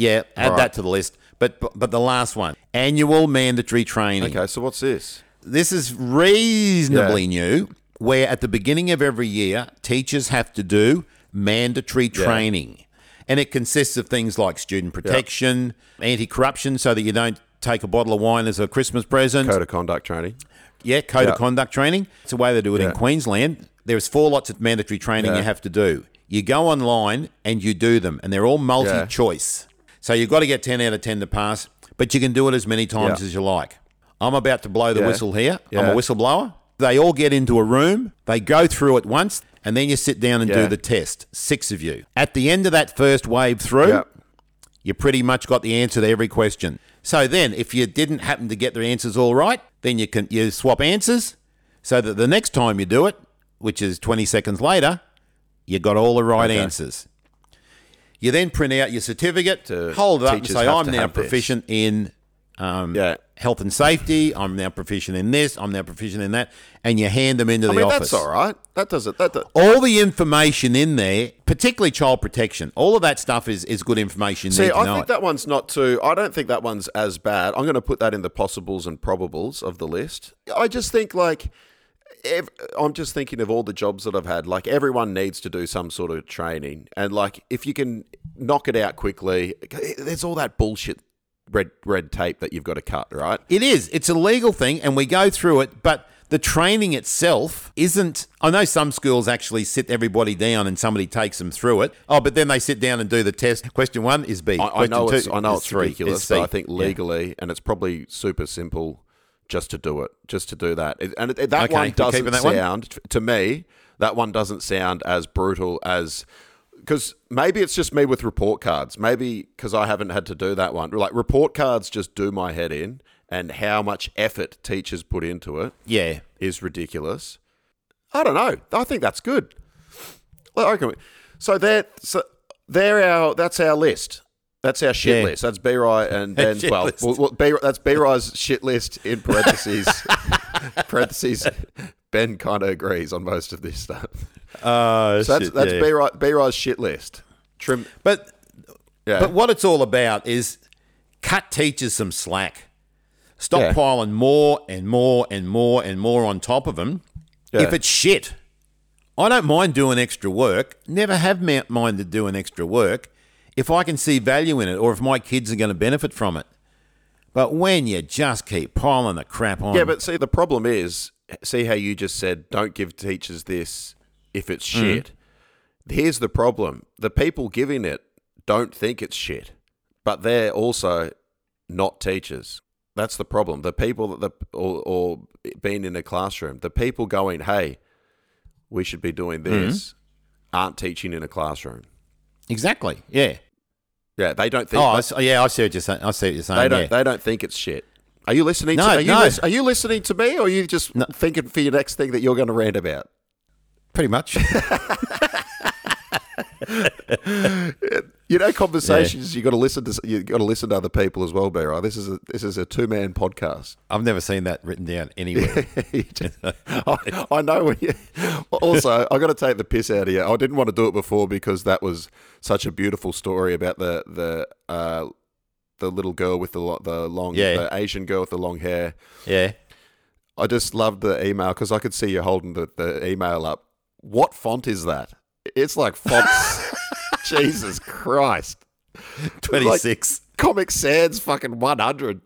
[SPEAKER 1] Yeah, add
[SPEAKER 2] All
[SPEAKER 1] that to the list. But, but but the last one, annual mandatory training.
[SPEAKER 2] Okay, so what's this?
[SPEAKER 1] This is reasonably new, where at the beginning of every year, teachers have to do mandatory training. And it consists of things like student protection, anti corruption, so that you don't take a bottle of wine as a Christmas present.
[SPEAKER 2] Code of conduct training.
[SPEAKER 1] Yeah, code
[SPEAKER 2] Yeah.
[SPEAKER 1] of conduct training. It's a way they do it in Queensland. There's four lots of mandatory training
[SPEAKER 2] Yeah.
[SPEAKER 1] you have to do. You go online and you do them, and they're all multi choice. So you've got to get 10 out of 10 to pass, but you can do it as many times
[SPEAKER 2] Yeah.
[SPEAKER 1] as you like. I'm about to blow the
[SPEAKER 2] Yeah.
[SPEAKER 1] whistle here. I'm
[SPEAKER 2] Yeah.
[SPEAKER 1] a whistleblower. They all get into a room, they go through it once, and then you sit down and do the test. Six of you. At the end of that first wave through, you pretty much got the answer to every question. So then, if you didn't happen to get the answers all right, then you can you swap answers, so that the next time you do it, which is 20 seconds later, you got all the right
[SPEAKER 2] Okay.
[SPEAKER 1] answers. You then print out your certificate,
[SPEAKER 2] To-
[SPEAKER 1] hold it up, and say, "I'm now
[SPEAKER 2] have this."
[SPEAKER 1] proficient in um,
[SPEAKER 2] Yeah.
[SPEAKER 1] health and safety. I'm now proficient in this. I'm now proficient in that," and you hand them into
[SPEAKER 2] I
[SPEAKER 1] the
[SPEAKER 2] mean,
[SPEAKER 1] office
[SPEAKER 2] that's all right. That doesn't. That, that
[SPEAKER 1] all the information in there, particularly child protection, all of that stuff is, is good information.
[SPEAKER 2] See, I think
[SPEAKER 1] it.
[SPEAKER 2] that one's not too. I don't think that one's as bad. I'm going to put that in the possibles and probables of the list. I just think like. Ev- I'm just thinking of all the jobs that I've had. Like everyone needs to do some sort of training, and like if you can knock it out quickly, there's all that bullshit red red tape that you've got to cut, right?
[SPEAKER 1] It is. It's a legal thing, and we go through it, but the training itself isn't. I know some schools actually sit everybody down and somebody takes them through it. Oh, but then they sit down and do the test. Question one is B.
[SPEAKER 2] I, I know
[SPEAKER 1] two
[SPEAKER 2] it's I know it's ridiculous, but I think
[SPEAKER 1] Yeah.
[SPEAKER 2] legally, and it's probably super simple just to do it, just to do that. And that
[SPEAKER 1] Okay,
[SPEAKER 2] one doesn't
[SPEAKER 1] that one?
[SPEAKER 2] sound to me. That one doesn't sound as brutal as because maybe it's just me with report cards. Maybe because I haven't had to do that one. Like report cards just do my head in, and how much effort teachers put into it
[SPEAKER 1] Yeah.
[SPEAKER 2] is ridiculous. I don't know. I think that's good. Well, I reckon we- So they're so they're our that's our list. That's our shit
[SPEAKER 1] Yeah.
[SPEAKER 2] list. That's B-ry and then well, well, B, that's B-ry's shit list in parentheses. parentheses. Ben kind of agrees on most of this stuff.
[SPEAKER 1] Uh,
[SPEAKER 2] So that's
[SPEAKER 1] shit,
[SPEAKER 2] that's
[SPEAKER 1] yeah.
[SPEAKER 2] B B-ry's shit list. Trim.
[SPEAKER 1] But
[SPEAKER 2] Yeah.
[SPEAKER 1] but what it's all about is cut teachers some slack. Stop
[SPEAKER 2] Yeah.
[SPEAKER 1] piling more and more and more and more on top of them.
[SPEAKER 2] Yeah.
[SPEAKER 1] If it's shit, I don't mind doing extra work. Never have minded doing extra work if I can see value in it or if my kids are going to benefit from it. But when you just keep piling the crap on,
[SPEAKER 2] Yeah, but see, the problem is, see how you just said, don't give teachers this if it's
[SPEAKER 1] Mm.
[SPEAKER 2] shit. Here's the problem: the people giving it don't think it's shit, but they're also not teachers. That's the problem. The people that the or, or being in a classroom, the people going, "Hey, we should be doing
[SPEAKER 1] Mm-hmm.
[SPEAKER 2] this," aren't teaching in a classroom.
[SPEAKER 1] Exactly, yeah.
[SPEAKER 2] Yeah, they don't think.
[SPEAKER 1] Oh, I s- oh, yeah, I see what you're saying. I see what you're saying.
[SPEAKER 2] They don't.
[SPEAKER 1] yeah.
[SPEAKER 2] They don't think it's shit. Are you listening?
[SPEAKER 1] No,
[SPEAKER 2] to, are you,
[SPEAKER 1] no.
[SPEAKER 2] lis- are you listening to me, or are you just thinking for your next thing that you're going to rant about?
[SPEAKER 1] Pretty much.
[SPEAKER 2] You know, conversations you got to listen to. You got to listen to other people as well, Bear. This is a this is a two man podcast.
[SPEAKER 1] I've never seen that written down anywhere.
[SPEAKER 2] I, I know when you. Also, I got to take the piss out of you. I didn't want to do it before because that was such a beautiful story about the the uh, the little girl with the the long
[SPEAKER 1] Yeah.
[SPEAKER 2] the Asian girl with the long hair.
[SPEAKER 1] yeah.
[SPEAKER 2] I just loved the email because I could see you holding the, the email up. What font is that? It's like fonts. Jesus Christ.
[SPEAKER 1] 26.
[SPEAKER 2] Comic Sans fucking 100.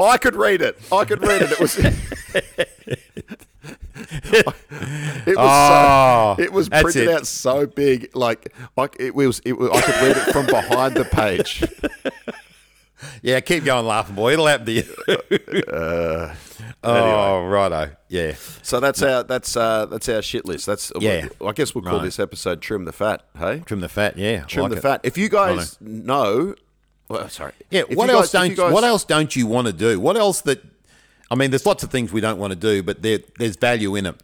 [SPEAKER 2] I could read it. I could read it. It was. it was
[SPEAKER 1] Oh,
[SPEAKER 2] so, ah, it was printed
[SPEAKER 1] it.
[SPEAKER 2] out so big, like like it was. It was I could read it from behind the page.
[SPEAKER 1] Yeah, keep going laughing, boy. It'll happen to you.
[SPEAKER 2] Uh,
[SPEAKER 1] oh, righto. Yeah.
[SPEAKER 2] So that's our that's uh that's our shit list. That's
[SPEAKER 1] Yeah.
[SPEAKER 2] I guess we'll call
[SPEAKER 1] Right.
[SPEAKER 2] this episode "Trim the Fat." Hey,
[SPEAKER 1] Trim the fat. Yeah.
[SPEAKER 2] trim
[SPEAKER 1] like
[SPEAKER 2] the
[SPEAKER 1] it.
[SPEAKER 2] fat. If you guys know, well, sorry.
[SPEAKER 1] Yeah.
[SPEAKER 2] If
[SPEAKER 1] What else
[SPEAKER 2] guys-
[SPEAKER 1] don't
[SPEAKER 2] you guys-
[SPEAKER 1] What else don't you want to do? What else that? I mean, there's lots of things we don't want to do, but there, there's value in it.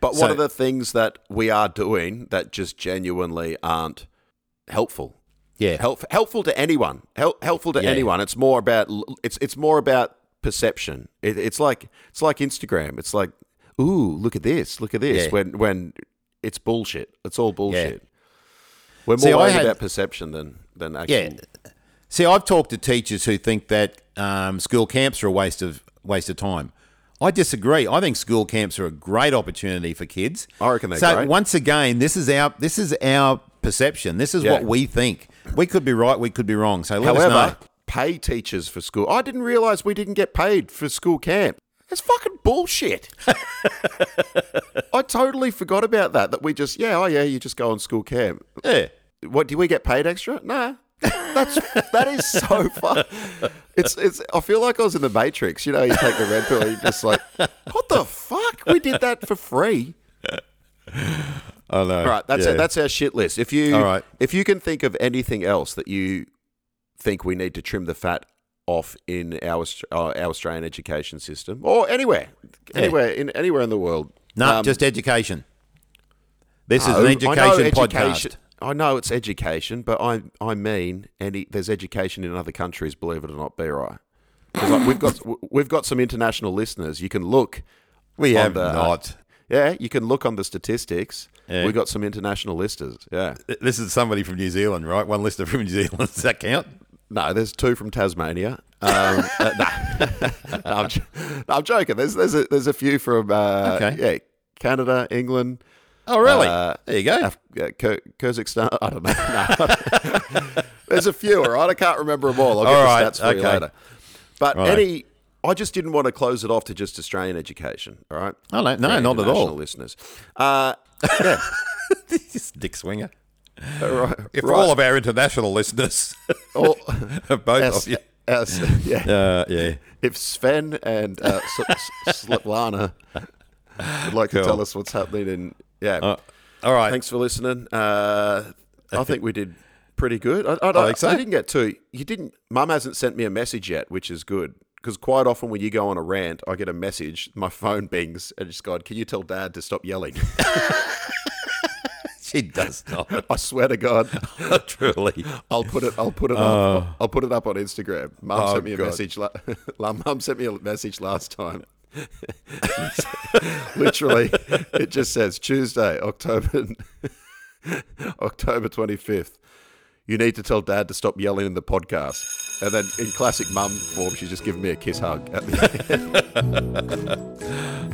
[SPEAKER 2] But
[SPEAKER 1] So-
[SPEAKER 2] what are the things that we are doing that just genuinely aren't helpful?
[SPEAKER 1] Yeah.
[SPEAKER 2] Help, helpful to anyone. Help, helpful to
[SPEAKER 1] Yeah.
[SPEAKER 2] anyone. It's more about it's it's more about perception. It, it's like it's like Instagram. It's like, ooh, look at this, look at this.
[SPEAKER 1] Yeah.
[SPEAKER 2] When when it's bullshit. It's all bullshit. We're more
[SPEAKER 1] See,
[SPEAKER 2] worried
[SPEAKER 1] had-
[SPEAKER 2] about perception than than actual.
[SPEAKER 1] Yeah. See, I've talked to teachers who think that um, school camps are a waste of waste of time. I disagree. I think school camps are a great opportunity for kids.
[SPEAKER 2] I reckon they're
[SPEAKER 1] so
[SPEAKER 2] great.
[SPEAKER 1] once again, this is our this is our perception. This is
[SPEAKER 2] Yeah.
[SPEAKER 1] what we think. We could be right. We could be wrong. So let us
[SPEAKER 2] However,
[SPEAKER 1] know.
[SPEAKER 2] pay teachers for school. I didn't realize we didn't get paid for school camp. It's fucking bullshit. I totally forgot about that. That we just yeah oh yeah you just go on school camp.
[SPEAKER 1] Yeah.
[SPEAKER 2] What do we get paid extra? Nah. That's that is so fun. It's it's. I feel like I was in the Matrix. You know, you take the red pill, you're just like, what the fuck? We did that for free.
[SPEAKER 1] I know.
[SPEAKER 2] All right, that's
[SPEAKER 1] yeah.
[SPEAKER 2] it. That's our shit list. If you
[SPEAKER 1] All right.
[SPEAKER 2] if you can think of anything else that you think we need to trim the fat off in our uh, our Australian education system or anywhere, anywhere in anywhere in the world.
[SPEAKER 1] no,
[SPEAKER 2] Um,
[SPEAKER 1] just education. This is
[SPEAKER 2] no,
[SPEAKER 1] an
[SPEAKER 2] I
[SPEAKER 1] education podcast.
[SPEAKER 2] I know it's education, but I I mean any there's education in other countries. Believe it or not, be right. 'Cause, like, we've got we've got some international listeners. You can look.
[SPEAKER 1] We have
[SPEAKER 2] the-
[SPEAKER 1] not.
[SPEAKER 2] Yeah, you can look on the statistics.
[SPEAKER 1] Yeah.
[SPEAKER 2] We've got some international listers. Yeah.
[SPEAKER 1] This is somebody from New Zealand, right? One lister from New Zealand. Does that count?
[SPEAKER 2] No, there's two from Tasmania. Um, uh, no, I'm, I'm joking. There's there's a there's a few from uh,
[SPEAKER 1] Okay.
[SPEAKER 2] yeah Canada, England.
[SPEAKER 1] Oh, really?
[SPEAKER 2] Uh,
[SPEAKER 1] there you go.
[SPEAKER 2] Af- uh, Ky- Kazakhstan. I don't know. No. there's a few. All right, I can't remember them all. I'll get
[SPEAKER 1] All
[SPEAKER 2] the stats for you
[SPEAKER 1] okay.
[SPEAKER 2] later. But
[SPEAKER 1] Right.
[SPEAKER 2] any, I just didn't want to close it off to just Australian education. All right.
[SPEAKER 1] Oh, no, no, not at all.
[SPEAKER 2] Listeners. Uh, yeah.
[SPEAKER 1] This Dick Swinger.
[SPEAKER 2] right,
[SPEAKER 1] If
[SPEAKER 2] right.
[SPEAKER 1] all of our international listeners,
[SPEAKER 2] All-
[SPEAKER 1] both
[SPEAKER 2] our-
[SPEAKER 1] of you,
[SPEAKER 2] our- yeah.
[SPEAKER 1] uh, yeah,
[SPEAKER 2] if Sven and uh, Svetlana would like to tell us what's happening in yeah.
[SPEAKER 1] Uh, all right.
[SPEAKER 2] Thanks for listening. Uh, I think we did pretty good. I, I, I,
[SPEAKER 1] think so.
[SPEAKER 2] didn't get too. You didn't. Mum hasn't sent me a message yet, which is good. Because quite often when you go on a rant, I get a message, my phone bings, and it's. Can you tell Dad to stop yelling?
[SPEAKER 1] she does not.
[SPEAKER 2] I swear to God,
[SPEAKER 1] Truly.
[SPEAKER 2] I'll put it. I'll put it up. Oh. I'll put it up on Instagram. Mum
[SPEAKER 1] Oh,
[SPEAKER 2] sent me a
[SPEAKER 1] God.
[SPEAKER 2] message. La- Mum sent me a message last time. Literally, it just says Tuesday, October October twenty fifth. You need to tell Dad to stop yelling in the podcast. And then, in classic mum form, she's just giving me a kiss hug. At the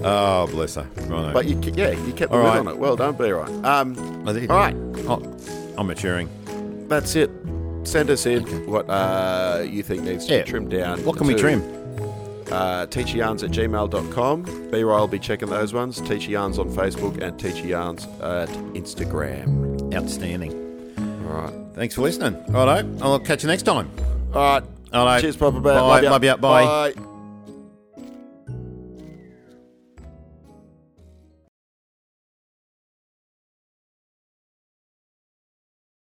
[SPEAKER 1] Oh, bless her. Right.
[SPEAKER 2] but you, ke- yeah, you kept the
[SPEAKER 1] All
[SPEAKER 2] lid
[SPEAKER 1] right.
[SPEAKER 2] on it. Well done, B. Ryan. Um,
[SPEAKER 1] I
[SPEAKER 2] all right.
[SPEAKER 1] Oh, I'm maturing.
[SPEAKER 2] That's it. Send us in what uh, you think needs to
[SPEAKER 1] Yeah.
[SPEAKER 2] be trimmed down.
[SPEAKER 1] What can we
[SPEAKER 2] to,
[SPEAKER 1] trim?
[SPEAKER 2] Uh, teacheryarns at gmail.com. B-ry will be checking those ones. Teacher Yarns on Facebook and Teacher Yarns at Instagram.
[SPEAKER 1] Outstanding.
[SPEAKER 2] All right.
[SPEAKER 1] Thanks for listening. Righto. I'll catch you next time.
[SPEAKER 2] All right.
[SPEAKER 1] All right.
[SPEAKER 2] Cheers, Papa Bear.
[SPEAKER 1] Bye.
[SPEAKER 2] ya.
[SPEAKER 1] Love ya. Bye.
[SPEAKER 2] Bye.